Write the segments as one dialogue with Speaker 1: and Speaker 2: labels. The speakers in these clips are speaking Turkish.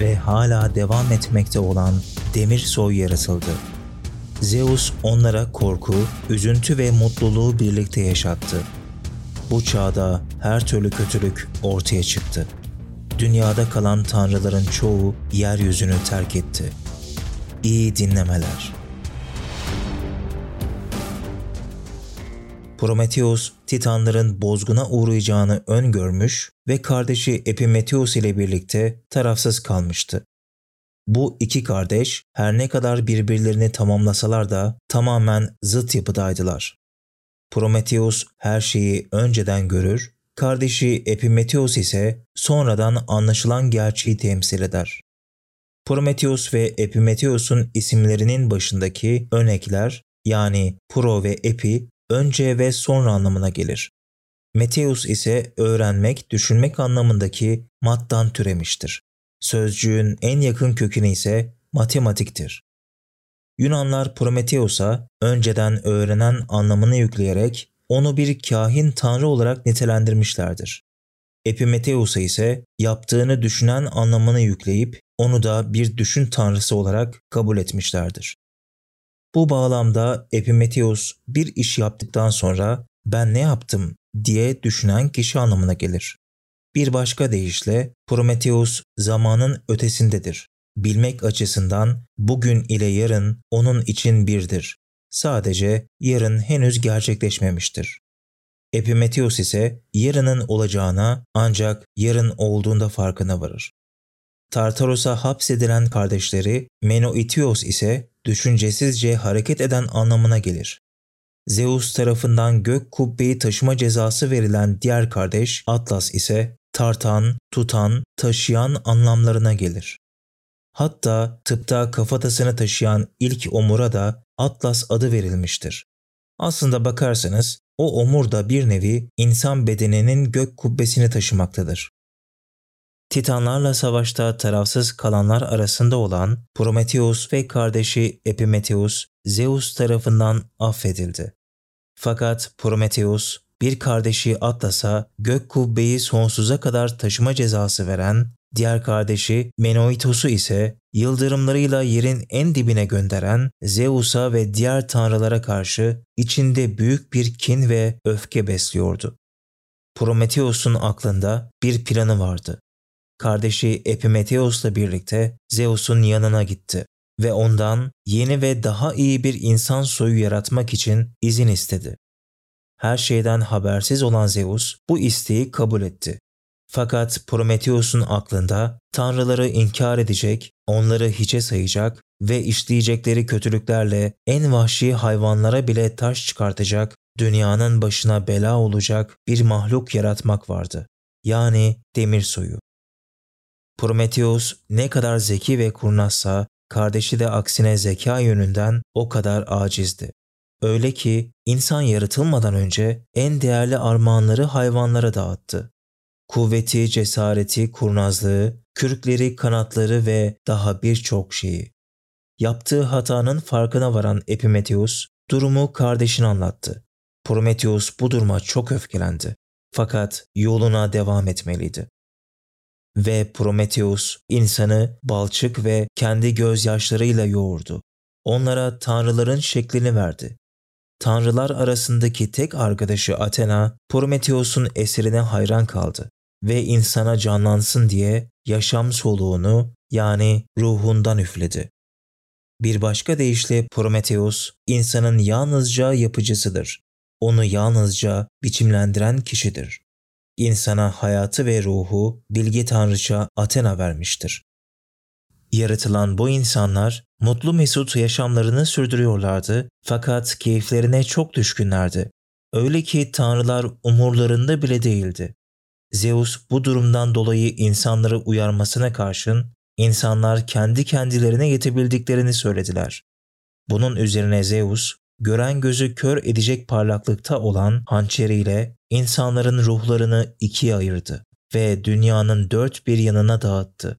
Speaker 1: ve hala devam etmekte olan demir soy yaratıldı. Zeus onlara korku, üzüntü ve mutluluğu birlikte yaşattı. Bu çağda her türlü kötülük ortaya çıktı. Dünyada kalan tanrıların çoğu yeryüzünü terk etti. İyi dinlemeler. Prometheus, Titanların bozguna uğrayacağını öngörmüş ve kardeşi Epimetheus ile birlikte tarafsız kalmıştı. Bu iki kardeş her ne kadar birbirlerini tamamlasalar da tamamen zıt yapıdaydılar. Prometheus her şeyi önceden görür, kardeşi Epimetheus ise sonradan anlaşılan gerçeği temsil eder. Prometheus ve Epimetheus'un isimlerinin başındaki örnekler yani pro ve epi önce ve sonra anlamına gelir. Meteus ise öğrenmek, düşünmek anlamındaki mattan türemiştir. Sözcüğün en yakın kökeni ise matematiktir. Yunanlar Prometheus'a önceden öğrenen anlamını yükleyerek onu bir kahin tanrı olarak nitelendirmişlerdir. Epimetheus'a ise yaptığını düşünen anlamını yükleyip onu da bir düşün tanrısı olarak kabul etmişlerdir. Bu bağlamda Epimetheus bir iş yaptıktan sonra ben ne yaptım diye düşünen kişi anlamına gelir. Bir başka deyişle Prometheus zamanın ötesindedir. Bilmek açısından bugün ile yarın onun için birdir. Sadece yarın henüz gerçekleşmemiştir. Epimetheus ise yarının olacağına ancak yarın olduğunda farkına varır. Tartaros'a hapsedilen kardeşleri Menoitios ise düşüncesizce hareket eden anlamına gelir. Zeus tarafından gök kubbeyi taşıma cezası verilen diğer kardeş Atlas ise tartan, tutan, taşıyan anlamlarına gelir. Hatta tıpta kafatasını taşıyan ilk omura da Atlas adı verilmiştir. Aslında bakarsanız o omur da bir nevi insan bedeninin gök kubbesini taşımaktadır. Titanlarla savaşta tarafsız kalanlar arasında olan Prometheus ve kardeşi Epimetheus Zeus tarafından affedildi. Fakat Prometheus bir kardeşi Atlas'a gök kubbeyi sonsuza kadar taşıma cezası veren, diğer kardeşi Menoitos'u ise yıldırımlarıyla yerin en dibine gönderen Zeus'a ve diğer tanrılara karşı içinde büyük bir kin ve öfke besliyordu. Prometheus'un aklında bir planı vardı kardeşi Epimetheus'la birlikte Zeus'un yanına gitti ve ondan yeni ve daha iyi bir insan soyu yaratmak için izin istedi. Her şeyden habersiz olan Zeus bu isteği kabul etti. Fakat Prometheus'un aklında tanrıları inkar edecek, onları hiçe sayacak ve işleyecekleri kötülüklerle en vahşi hayvanlara bile taş çıkartacak, dünyanın başına bela olacak bir mahluk yaratmak vardı. Yani demir soyu. Prometheus ne kadar zeki ve kurnazsa kardeşi de aksine zeka yönünden o kadar acizdi. Öyle ki insan yaratılmadan önce en değerli armağanları hayvanlara dağıttı. Kuvveti, cesareti, kurnazlığı, kürkleri, kanatları ve daha birçok şeyi. Yaptığı hatanın farkına varan Epimetheus durumu kardeşine anlattı. Prometheus bu duruma çok öfkelendi. Fakat yoluna devam etmeliydi ve Prometheus insanı balçık ve kendi gözyaşlarıyla yoğurdu. Onlara tanrıların şeklini verdi. Tanrılar arasındaki tek arkadaşı Athena, Prometheus'un esirine hayran kaldı ve insana canlansın diye yaşam soluğunu yani ruhundan üfledi. Bir başka deyişle Prometheus, insanın yalnızca yapıcısıdır. Onu yalnızca biçimlendiren kişidir insana hayatı ve ruhu bilgi tanrıça Athena vermiştir. Yaratılan bu insanlar mutlu mesut yaşamlarını sürdürüyorlardı fakat keyiflerine çok düşkünlerdi. Öyle ki tanrılar umurlarında bile değildi. Zeus bu durumdan dolayı insanları uyarmasına karşın insanlar kendi kendilerine yetebildiklerini söylediler. Bunun üzerine Zeus gören gözü kör edecek parlaklıkta olan hançeriyle insanların ruhlarını ikiye ayırdı ve dünyanın dört bir yanına dağıttı.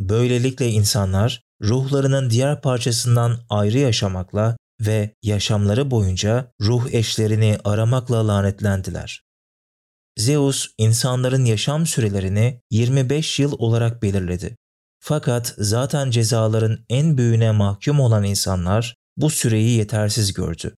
Speaker 1: Böylelikle insanlar ruhlarının diğer parçasından ayrı yaşamakla ve yaşamları boyunca ruh eşlerini aramakla lanetlendiler. Zeus insanların yaşam sürelerini 25 yıl olarak belirledi. Fakat zaten cezaların en büyüğüne mahkum olan insanlar bu süreyi yetersiz gördü.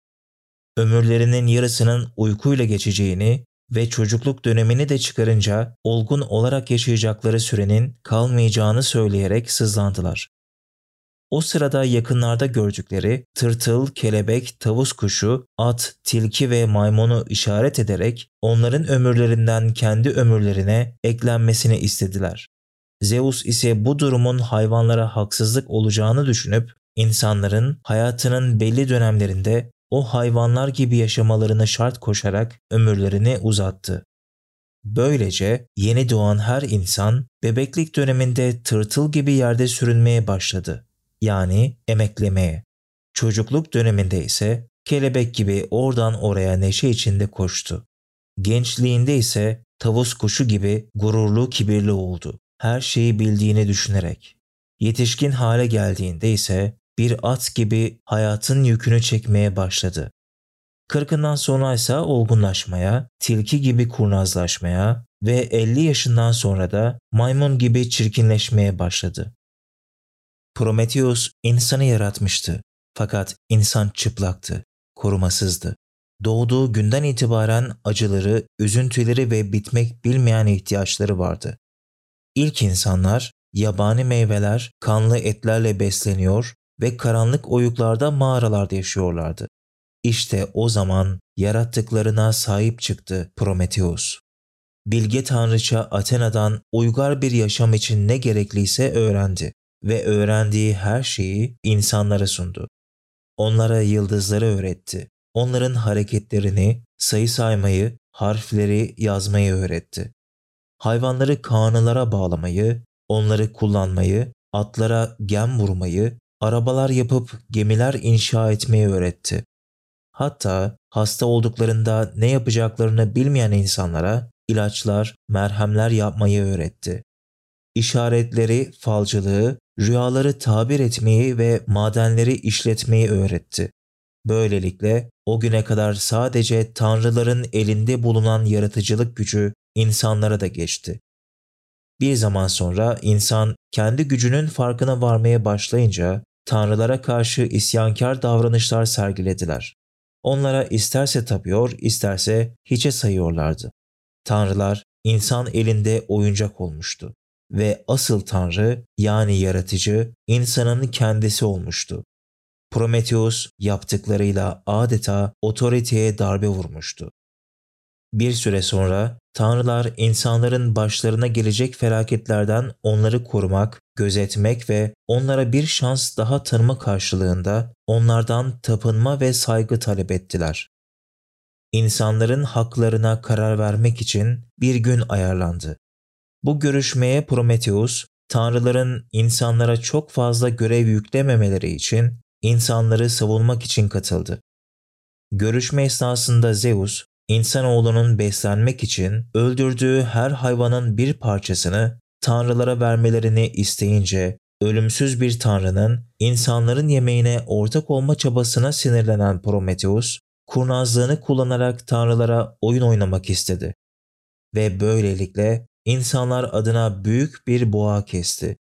Speaker 1: Ömürlerinin yarısının uykuyla geçeceğini ve çocukluk dönemini de çıkarınca olgun olarak yaşayacakları sürenin kalmayacağını söyleyerek sızlandılar. O sırada yakınlarda gördükleri tırtıl, kelebek, tavus kuşu, at, tilki ve maymunu işaret ederek onların ömürlerinden kendi ömürlerine eklenmesini istediler. Zeus ise bu durumun hayvanlara haksızlık olacağını düşünüp insanların hayatının belli dönemlerinde o hayvanlar gibi yaşamalarını şart koşarak ömürlerini uzattı. Böylece yeni doğan her insan bebeklik döneminde tırtıl gibi yerde sürünmeye başladı. Yani emeklemeye. Çocukluk döneminde ise kelebek gibi oradan oraya neşe içinde koştu. Gençliğinde ise tavus kuşu gibi gururlu kibirli oldu. Her şeyi bildiğini düşünerek. Yetişkin hale geldiğinde ise bir at gibi hayatın yükünü çekmeye başladı. Kırkından sonra ise olgunlaşmaya, tilki gibi kurnazlaşmaya ve 50 yaşından sonra da maymun gibi çirkinleşmeye başladı. Prometheus insanı yaratmıştı. Fakat insan çıplaktı, korumasızdı. Doğduğu günden itibaren acıları, üzüntüleri ve bitmek bilmeyen ihtiyaçları vardı. İlk insanlar yabani meyveler, kanlı etlerle besleniyor ve karanlık oyuklarda mağaralarda yaşıyorlardı. İşte o zaman yarattıklarına sahip çıktı Prometheus. Bilge tanrıça Athena'dan uygar bir yaşam için ne gerekliyse öğrendi ve öğrendiği her şeyi insanlara sundu. Onlara yıldızları öğretti. Onların hareketlerini, sayı saymayı, harfleri yazmayı öğretti. Hayvanları kanılara bağlamayı, onları kullanmayı, atlara gem vurmayı, arabalar yapıp gemiler inşa etmeyi öğretti. Hatta hasta olduklarında ne yapacaklarını bilmeyen insanlara ilaçlar, merhemler yapmayı öğretti. İşaretleri, falcılığı, rüyaları tabir etmeyi ve madenleri işletmeyi öğretti. Böylelikle o güne kadar sadece tanrıların elinde bulunan yaratıcılık gücü insanlara da geçti. Bir zaman sonra insan kendi gücünün farkına varmaya başlayınca tanrılara karşı isyankar davranışlar sergilediler. Onlara isterse tapıyor, isterse hiçe sayıyorlardı. Tanrılar insan elinde oyuncak olmuştu ve asıl tanrı yani yaratıcı insanın kendisi olmuştu. Prometheus yaptıklarıyla adeta otoriteye darbe vurmuştu. Bir süre sonra tanrılar insanların başlarına gelecek felaketlerden onları korumak, gözetmek ve onlara bir şans daha tanıma karşılığında onlardan tapınma ve saygı talep ettiler. İnsanların haklarına karar vermek için bir gün ayarlandı. Bu görüşmeye Prometheus, tanrıların insanlara çok fazla görev yüklememeleri için insanları savunmak için katıldı. Görüşme esnasında Zeus, insanoğlunun beslenmek için öldürdüğü her hayvanın bir parçasını tanrılara vermelerini isteyince ölümsüz bir tanrının insanların yemeğine ortak olma çabasına sinirlenen Prometheus, kurnazlığını kullanarak tanrılara oyun oynamak istedi. Ve böylelikle insanlar adına büyük bir boğa kesti.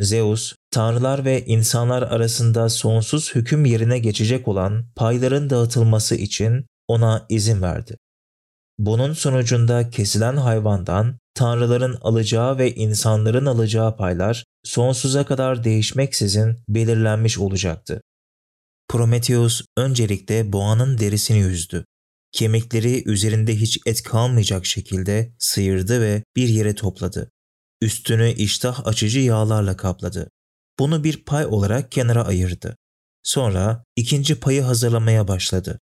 Speaker 1: Zeus, tanrılar ve insanlar arasında sonsuz hüküm yerine geçecek olan payların dağıtılması için ona izin verdi. Bunun sonucunda kesilen hayvandan tanrıların alacağı ve insanların alacağı paylar sonsuza kadar değişmeksizin belirlenmiş olacaktı. Prometheus öncelikle boğanın derisini yüzdü. Kemikleri üzerinde hiç et kalmayacak şekilde sıyırdı ve bir yere topladı. Üstünü iştah açıcı yağlarla kapladı. Bunu bir pay olarak kenara ayırdı. Sonra ikinci payı hazırlamaya başladı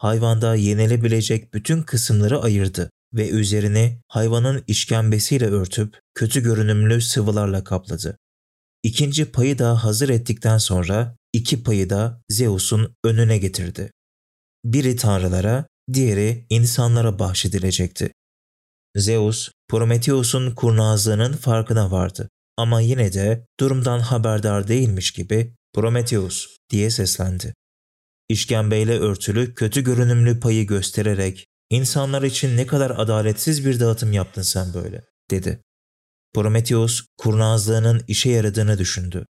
Speaker 1: hayvanda yenilebilecek bütün kısımları ayırdı ve üzerini hayvanın işkembesiyle örtüp kötü görünümlü sıvılarla kapladı. İkinci payı da hazır ettikten sonra iki payı da Zeus'un önüne getirdi. Biri tanrılara, diğeri insanlara bahşedilecekti. Zeus, Prometheus'un kurnazlığının farkına vardı ama yine de durumdan haberdar değilmiş gibi Prometheus diye seslendi işkembeyle örtülü kötü görünümlü payı göstererek insanlar için ne kadar adaletsiz bir dağıtım yaptın sen böyle dedi. Prometheus kurnazlığının işe yaradığını düşündü.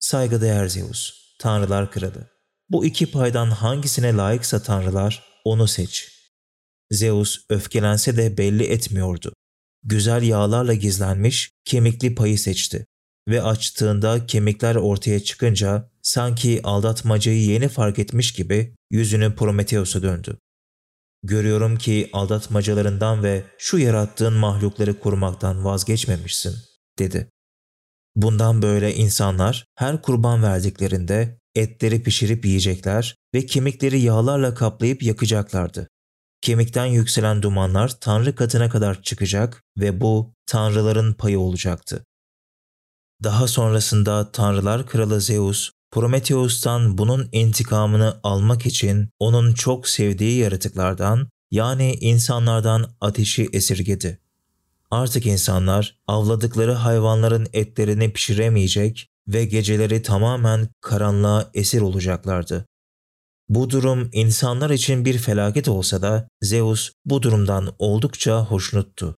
Speaker 1: Saygıdeğer Zeus, tanrılar kralı. Bu iki paydan hangisine layıksa tanrılar onu seç. Zeus öfkelense de belli etmiyordu. Güzel yağlarla gizlenmiş kemikli payı seçti ve açtığında kemikler ortaya çıkınca sanki aldatmacayı yeni fark etmiş gibi yüzünü Prometheus'a döndü. Görüyorum ki aldatmacalarından ve şu yarattığın mahlukları korumaktan vazgeçmemişsin, dedi. Bundan böyle insanlar her kurban verdiklerinde etleri pişirip yiyecekler ve kemikleri yağlarla kaplayıp yakacaklardı. Kemikten yükselen dumanlar Tanrı katına kadar çıkacak ve bu Tanrıların payı olacaktı. Daha sonrasında Tanrılar Kralı Zeus, Prometheus'tan bunun intikamını almak için onun çok sevdiği yaratıklardan yani insanlardan ateşi esirgedi. Artık insanlar avladıkları hayvanların etlerini pişiremeyecek ve geceleri tamamen karanlığa esir olacaklardı. Bu durum insanlar için bir felaket olsa da Zeus bu durumdan oldukça hoşnuttu.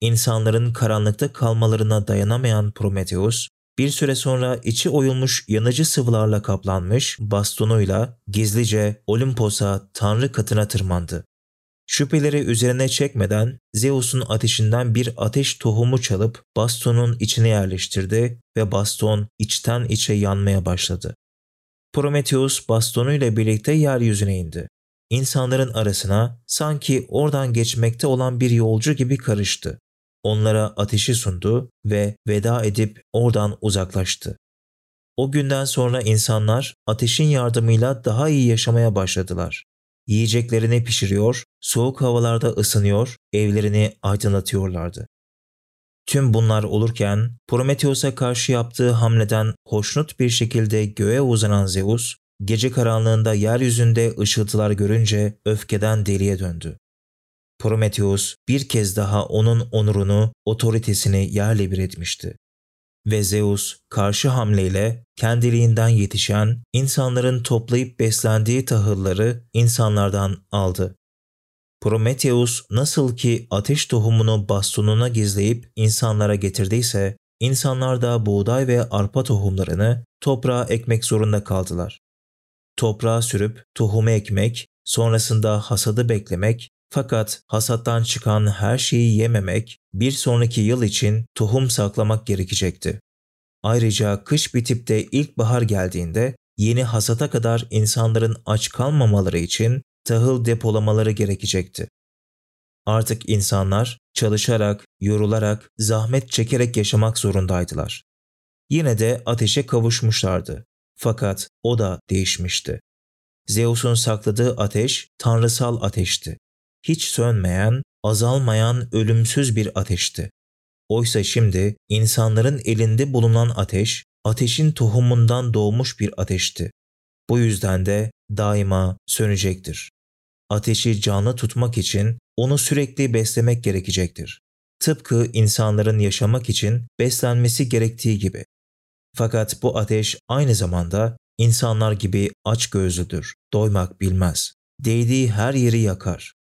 Speaker 1: İnsanların karanlıkta kalmalarına dayanamayan Prometheus, bir süre sonra içi oyulmuş yanıcı sıvılarla kaplanmış bastonuyla gizlice Olimpos'a tanrı katına tırmandı. Şüpheleri üzerine çekmeden Zeus'un ateşinden bir ateş tohumu çalıp bastonun içine yerleştirdi ve baston içten içe yanmaya başladı. Prometheus bastonuyla birlikte yeryüzüne indi. İnsanların arasına sanki oradan geçmekte olan bir yolcu gibi karıştı. Onlara ateşi sundu ve veda edip oradan uzaklaştı. O günden sonra insanlar ateşin yardımıyla daha iyi yaşamaya başladılar. Yiyeceklerini pişiriyor, soğuk havalarda ısınıyor, evlerini aydınlatıyorlardı. Tüm bunlar olurken Prometheus'a karşı yaptığı hamleden hoşnut bir şekilde göğe uzanan Zeus, gece karanlığında yeryüzünde ışıltılar görünce öfkeden deliye döndü. Prometheus bir kez daha onun onurunu, otoritesini yerle bir etmişti. Ve Zeus karşı hamleyle kendiliğinden yetişen insanların toplayıp beslendiği tahılları insanlardan aldı. Prometheus nasıl ki ateş tohumunu bastonuna gizleyip insanlara getirdiyse, insanlar da buğday ve arpa tohumlarını toprağa ekmek zorunda kaldılar. Toprağa sürüp tohumu ekmek, sonrasında hasadı beklemek fakat hasattan çıkan her şeyi yememek, bir sonraki yıl için tohum saklamak gerekecekti. Ayrıca kış bitip de ilkbahar geldiğinde yeni hasata kadar insanların aç kalmamaları için tahıl depolamaları gerekecekti. Artık insanlar çalışarak, yorularak, zahmet çekerek yaşamak zorundaydılar. Yine de ateşe kavuşmuşlardı. Fakat o da değişmişti. Zeus'un sakladığı ateş tanrısal ateşti hiç sönmeyen, azalmayan ölümsüz bir ateşti. Oysa şimdi insanların elinde bulunan ateş, ateşin tohumundan doğmuş bir ateşti. Bu yüzden de daima sönecektir. Ateşi canlı tutmak için onu sürekli beslemek gerekecektir. Tıpkı insanların yaşamak için beslenmesi gerektiği gibi. Fakat bu ateş aynı zamanda insanlar gibi aç gözlüdür, doymak bilmez. Değdiği her yeri yakar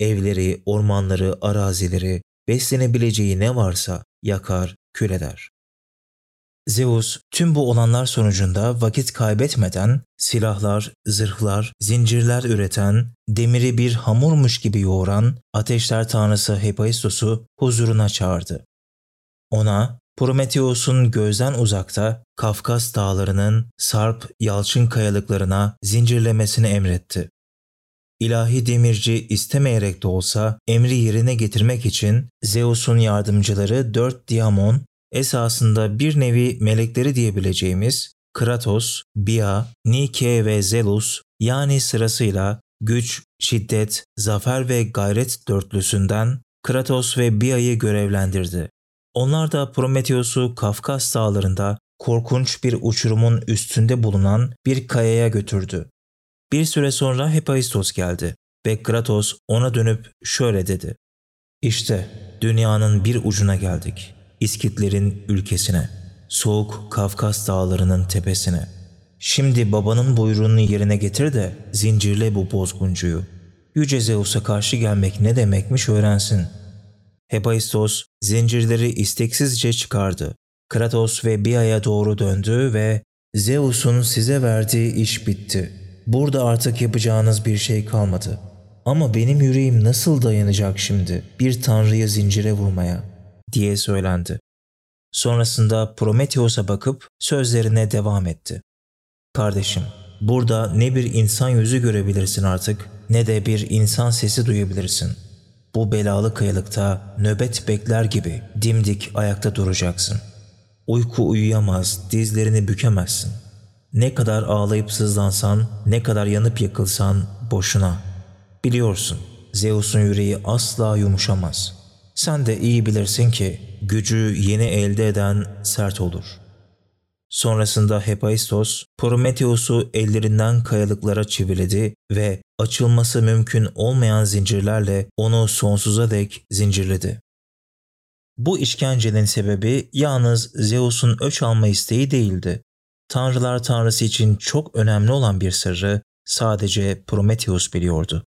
Speaker 1: evleri, ormanları, arazileri, beslenebileceği ne varsa yakar, kül eder. Zeus tüm bu olanlar sonucunda vakit kaybetmeden silahlar, zırhlar, zincirler üreten, demiri bir hamurmuş gibi yoğuran ateşler tanrısı Hephaistos'u huzuruna çağırdı. Ona Prometheus'un gözden uzakta Kafkas dağlarının sarp yalçın kayalıklarına zincirlemesini emretti. İlahi demirci istemeyerek de olsa emri yerine getirmek için Zeus'un yardımcıları dört Diamon, esasında bir nevi melekleri diyebileceğimiz Kratos, Bia, Nike ve Zelus yani sırasıyla güç, şiddet, zafer ve gayret dörtlüsünden Kratos ve Bia'yı görevlendirdi. Onlar da Prometheus'u Kafkas dağlarında korkunç bir uçurumun üstünde bulunan bir kayaya götürdü. Bir süre sonra Hephaistos geldi ve Kratos ona dönüp şöyle dedi. İşte dünyanın bir ucuna geldik. İskitlerin ülkesine, soğuk Kafkas dağlarının tepesine. Şimdi babanın buyruğunu yerine getir de zincirle bu bozguncuyu. Yüce Zeus'a karşı gelmek ne demekmiş öğrensin. Hephaistos zincirleri isteksizce çıkardı. Kratos ve Bia'ya doğru döndü ve Zeus'un size verdiği iş bitti. Burada artık yapacağınız bir şey kalmadı. Ama benim yüreğim nasıl dayanacak şimdi bir tanrıyı zincire vurmaya diye söylendi. Sonrasında Prometheus'a bakıp sözlerine devam etti. Kardeşim, burada ne bir insan yüzü görebilirsin artık ne de bir insan sesi duyabilirsin. Bu belalı kayalıkta nöbet bekler gibi dimdik ayakta duracaksın. Uyku uyuyamaz, dizlerini bükemezsin. Ne kadar ağlayıp sızlansan, ne kadar yanıp yakılsan boşuna. Biliyorsun, Zeus'un yüreği asla yumuşamaz. Sen de iyi bilirsin ki gücü yeni elde eden sert olur. Sonrasında Hephaistos, Prometheus'u ellerinden kayalıklara çiviledi ve açılması mümkün olmayan zincirlerle onu sonsuza dek zincirledi. Bu işkencenin sebebi yalnız Zeus'un öç alma isteği değildi. Tanrılar tanrısı için çok önemli olan bir sırrı sadece Prometheus biliyordu.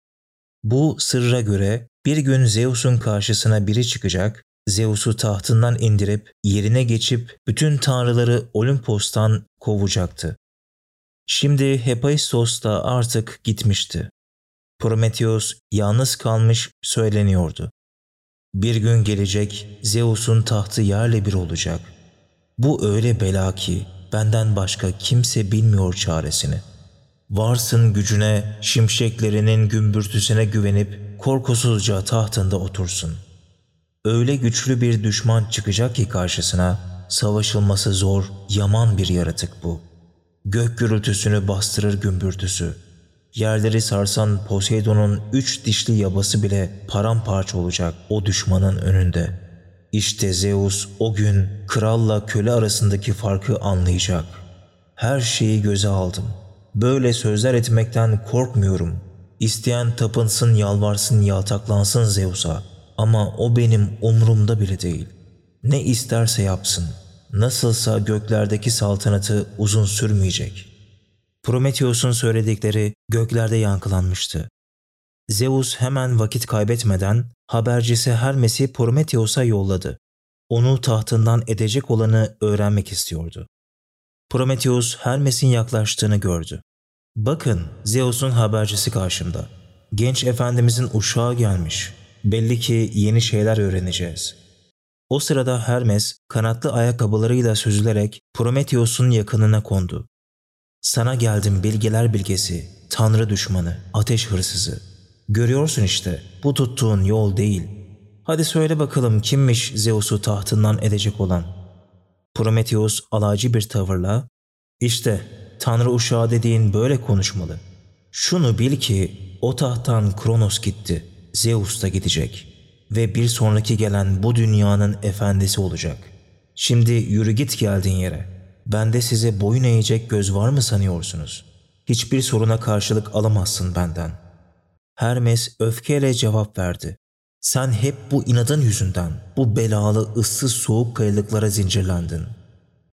Speaker 1: Bu sırra göre bir gün Zeus'un karşısına biri çıkacak, Zeus'u tahtından indirip yerine geçip bütün tanrıları Olimpos'tan kovacaktı. Şimdi Hephaistos da artık gitmişti. Prometheus yalnız kalmış söyleniyordu. Bir gün gelecek Zeus'un tahtı yerle bir olacak. Bu öyle bela ki benden başka kimse bilmiyor çaresini. Varsın gücüne, şimşeklerinin gümbürtüsüne güvenip korkusuzca tahtında otursun. Öyle güçlü bir düşman çıkacak ki karşısına savaşılması zor, yaman bir yaratık bu. Gök gürültüsünü bastırır gümbürtüsü. Yerleri sarsan Poseidon'un üç dişli yabası bile paramparça olacak o düşmanın önünde. İşte Zeus o gün kralla köle arasındaki farkı anlayacak. Her şeyi göze aldım. Böyle sözler etmekten korkmuyorum. İsteyen tapınsın, yalvarsın, yaltaklansın Zeus'a. Ama o benim umurumda bile değil. Ne isterse yapsın. Nasılsa göklerdeki saltanatı uzun sürmeyecek.'' Prometheus'un söyledikleri göklerde yankılanmıştı. Zeus hemen vakit kaybetmeden habercisi Hermes'i Prometheus'a yolladı. Onu tahtından edecek olanı öğrenmek istiyordu. Prometheus Hermes'in yaklaştığını gördü. Bakın Zeus'un habercisi karşımda. Genç efendimizin uşağı gelmiş. Belli ki yeni şeyler öğreneceğiz. O sırada Hermes kanatlı ayakkabılarıyla süzülerek Prometheus'un yakınına kondu. Sana geldim bilgeler bilgesi, tanrı düşmanı, ateş hırsızı. Görüyorsun işte bu tuttuğun yol değil. Hadi söyle bakalım kimmiş Zeus'u tahtından edecek olan? Prometheus alaycı bir tavırla, işte tanrı uşağı dediğin böyle konuşmalı. Şunu bil ki o tahttan Kronos gitti, Zeus da gidecek ve bir sonraki gelen bu dünyanın efendisi olacak. Şimdi yürü git geldiğin yere.'' Bende size boyun eğecek göz var mı sanıyorsunuz? Hiçbir soruna karşılık alamazsın benden. Hermes öfkeyle cevap verdi. Sen hep bu inadın yüzünden bu belalı ıssız soğuk kayalıklara zincirlendin.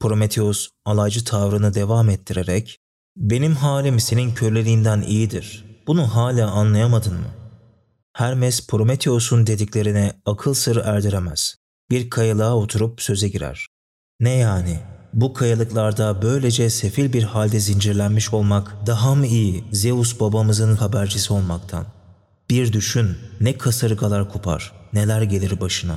Speaker 1: Prometheus alaycı tavrını devam ettirerek benim halim senin köleliğinden iyidir. Bunu hala anlayamadın mı? Hermes Prometheus'un dediklerine akıl sır erdiremez. Bir kayalığa oturup söze girer. Ne yani? Bu kayalıklarda böylece sefil bir halde zincirlenmiş olmak daha mı iyi Zeus babamızın habercisi olmaktan? Bir düşün ne kasırgalar kopar, neler gelir başına.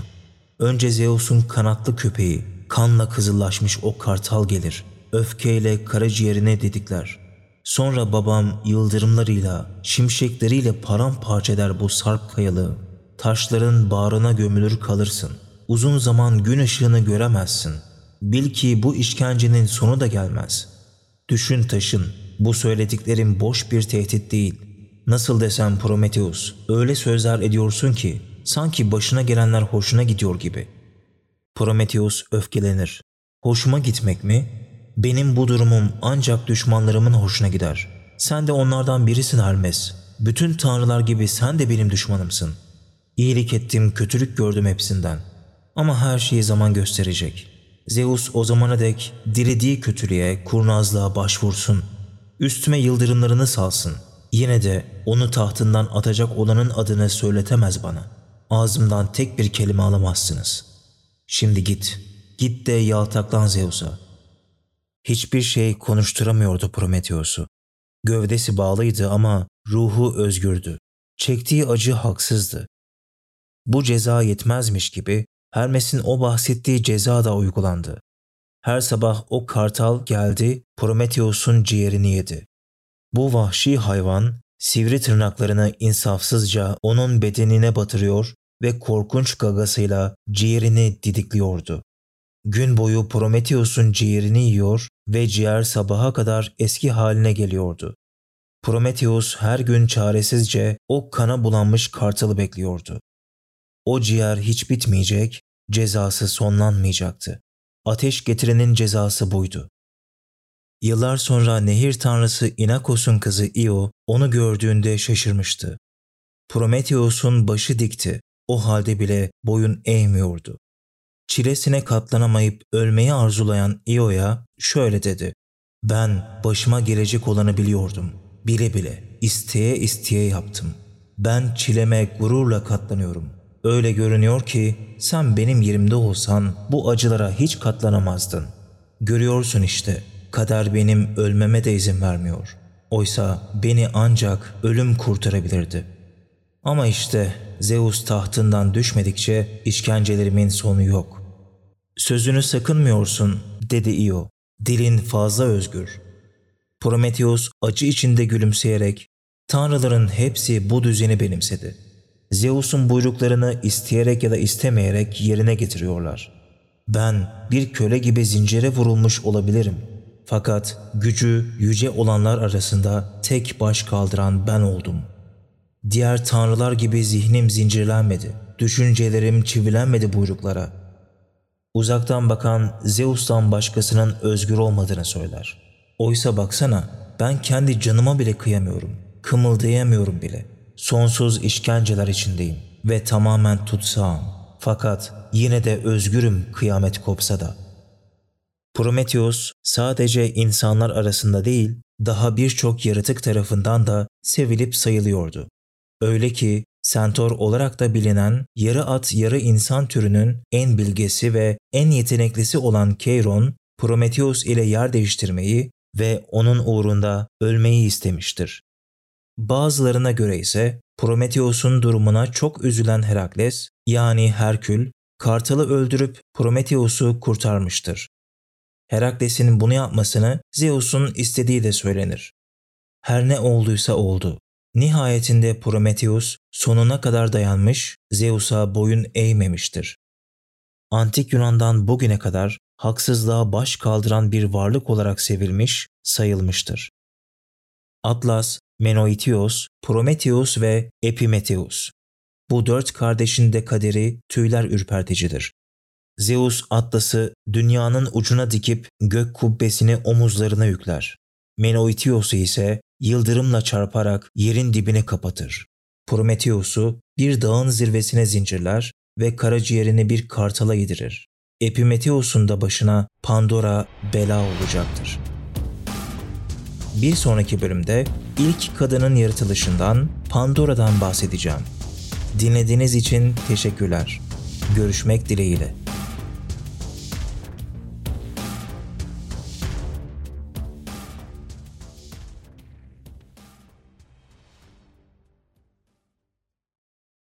Speaker 1: Önce Zeus'un kanatlı köpeği, kanla kızıllaşmış o kartal gelir. Öfkeyle karaciğerine dedikler. Sonra babam yıldırımlarıyla, şimşekleriyle paramparça eder bu sarp kayalığı. Taşların bağrına gömülür kalırsın. Uzun zaman gün ışığını göremezsin.'' Bil ki bu işkencenin sonu da gelmez. Düşün taşın, bu söylediklerim boş bir tehdit değil. Nasıl desem Prometheus, öyle sözler ediyorsun ki sanki başına gelenler hoşuna gidiyor gibi. Prometheus öfkelenir. Hoşuma gitmek mi? Benim bu durumum ancak düşmanlarımın hoşuna gider. Sen de onlardan birisin Hermes. Bütün tanrılar gibi sen de benim düşmanımsın. İyilik ettim, kötülük gördüm hepsinden. Ama her şeyi zaman gösterecek.'' Zeus o zamana dek dilediği kötülüğe, kurnazlığa başvursun. Üstüme yıldırımlarını salsın. Yine de onu tahtından atacak olanın adını söyletemez bana. ağzımdan tek bir kelime alamazsınız. Şimdi git, git de yaltaklan Zeus'a. Hiçbir şey konuşturamıyordu Prometheus'u. Gövdesi bağlıydı ama ruhu özgürdü. Çektiği acı haksızdı. Bu ceza yetmezmiş gibi Hermes'in o bahsettiği ceza da uygulandı. Her sabah o kartal geldi, Prometheus'un ciğerini yedi. Bu vahşi hayvan sivri tırnaklarını insafsızca onun bedenine batırıyor ve korkunç gagasıyla ciğerini didikliyordu. Gün boyu Prometheus'un ciğerini yiyor ve ciğer sabaha kadar eski haline geliyordu. Prometheus her gün çaresizce o kana bulanmış kartalı bekliyordu. O ciğer hiç bitmeyecek, cezası sonlanmayacaktı. Ateş getirenin cezası buydu. Yıllar sonra nehir tanrısı Inakos'un kızı Io onu gördüğünde şaşırmıştı. Prometheus'un başı dikti. O halde bile boyun eğmiyordu. Çilesine katlanamayıp ölmeyi arzulayan Io'ya şöyle dedi. Ben başıma gelecek olanı biliyordum. Bile bile, isteye isteye yaptım. Ben çileme gururla katlanıyorum. Öyle görünüyor ki sen benim yerimde olsan bu acılara hiç katlanamazdın. Görüyorsun işte, kader benim ölmeme de izin vermiyor. Oysa beni ancak ölüm kurtarabilirdi. Ama işte Zeus tahtından düşmedikçe işkencelerimin sonu yok. Sözünü sakınmıyorsun dedi Io. Dilin fazla özgür. Prometheus acı içinde gülümseyerek Tanrıların hepsi bu düzeni benimsedi. Zeus'un buyruklarını isteyerek ya da istemeyerek yerine getiriyorlar. Ben bir köle gibi zincire vurulmuş olabilirim. Fakat gücü yüce olanlar arasında tek baş kaldıran ben oldum. Diğer tanrılar gibi zihnim zincirlenmedi. Düşüncelerim çivilenmedi buyruklara. Uzaktan bakan Zeus'tan başkasının özgür olmadığını söyler. Oysa baksana ben kendi canıma bile kıyamıyorum. Kımıldayamıyorum bile. Sonsuz işkenceler içindeyim ve tamamen tutsağım. Fakat yine de özgürüm kıyamet kopsa da. Prometheus sadece insanlar arasında değil, daha birçok yaratık tarafından da sevilip sayılıyordu. Öyle ki Centaur olarak da bilinen yarı at yarı insan türünün en bilgesi ve en yeteneklisi olan Keiron, Prometheus ile yer değiştirmeyi ve onun uğrunda ölmeyi istemiştir. Bazılarına göre ise Prometheus'un durumuna çok üzülen Herakles yani Herkül, Kartal'ı öldürüp Prometheus'u kurtarmıştır. Herakles'in bunu yapmasını Zeus'un istediği de söylenir. Her ne olduysa oldu. Nihayetinde Prometheus sonuna kadar dayanmış, Zeus'a boyun eğmemiştir. Antik Yunan'dan bugüne kadar haksızlığa baş kaldıran bir varlık olarak sevilmiş, sayılmıştır. Atlas, Menoitios, Prometheus ve Epimetheus. Bu dört kardeşin de kaderi tüyler ürperticidir. Zeus Atlas'ı dünyanın ucuna dikip gök kubbesini omuzlarına yükler. Menoitios'u ise yıldırımla çarparak yerin dibine kapatır. Prometheus'u bir dağın zirvesine zincirler ve karaciğerini bir kartala yedirir. Epimetheus'un da başına Pandora bela olacaktır. Bir sonraki bölümde ilk kadının yaratılışından Pandora'dan bahsedeceğim. Dinlediğiniz için teşekkürler. Görüşmek dileğiyle.